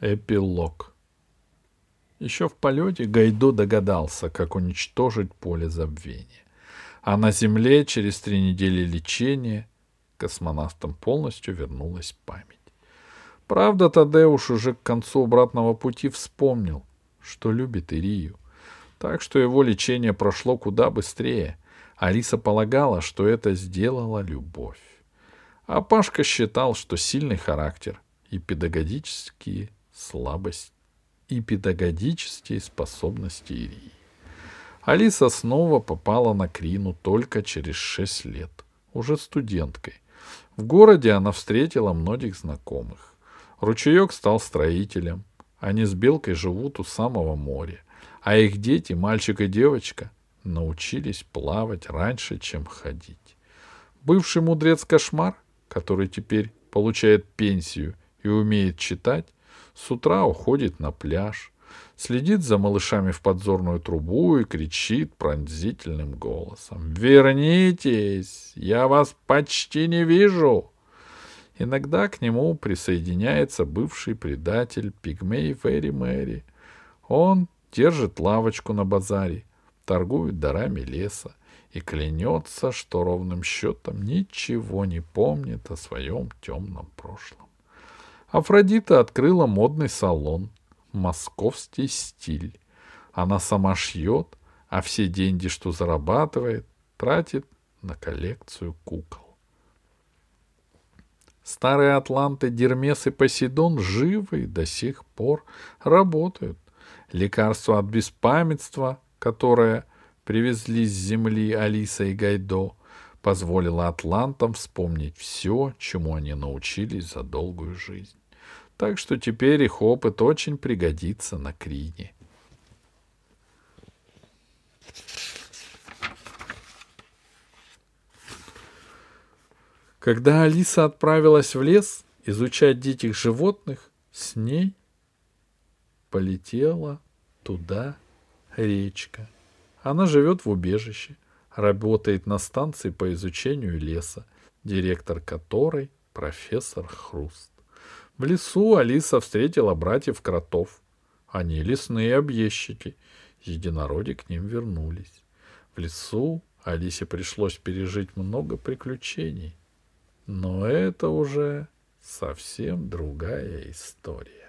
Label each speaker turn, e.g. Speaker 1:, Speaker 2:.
Speaker 1: Эпилог. Еще в полете Гайдо догадался, как уничтожить поле забвения. А на Земле через три недели лечения космонавтам полностью вернулась память. Правда, Тадеуш уже к концу обратного пути вспомнил, что любит Ирию. Так что его лечение прошло куда быстрее. Алиса полагала, что это сделала любовь. А Пашка считал, что сильный характер и педагогические слабость и педагогические способности Ирии. Алиса снова попала на Крину только через шесть лет, уже студенткой. В городе она встретила многих знакомых. Ручеек стал строителем. Они с Белкой живут у самого моря. А их дети, мальчик и девочка, научились плавать раньше, чем ходить. Бывший мудрец Кошмар, который теперь получает пенсию и умеет читать, с утра уходит на пляж, следит за малышами в подзорную трубу и кричит пронзительным голосом. «Вернитесь! Я вас почти не вижу!» Иногда к нему присоединяется бывший предатель Пигмей Ферри Мэри. Он держит лавочку на базаре, торгует дарами леса и клянется, что ровным счетом ничего не помнит о своем темном прошлом. Афродита открыла модный салон «Московский стиль». Она сама шьет, а все деньги, что зарабатывает, тратит на коллекцию кукол. Старые атланты Дермес и Посейдон живы и до сих пор работают. Лекарство от беспамятства, которое привезли с земли Алиса и Гайдо, позволило атлантам вспомнить все, чему они научились за долгую жизнь. Так что теперь их опыт очень пригодится на Крине. Когда Алиса отправилась в лес изучать диких животных, с ней полетела туда речка. Она живет в убежище, работает на станции по изучению леса, директор которой профессор Хруст. В лесу Алиса встретила братьев кротов. Они лесные объездчики. Единороди к ним вернулись. В лесу Алисе пришлось пережить много приключений. Но это уже совсем другая история.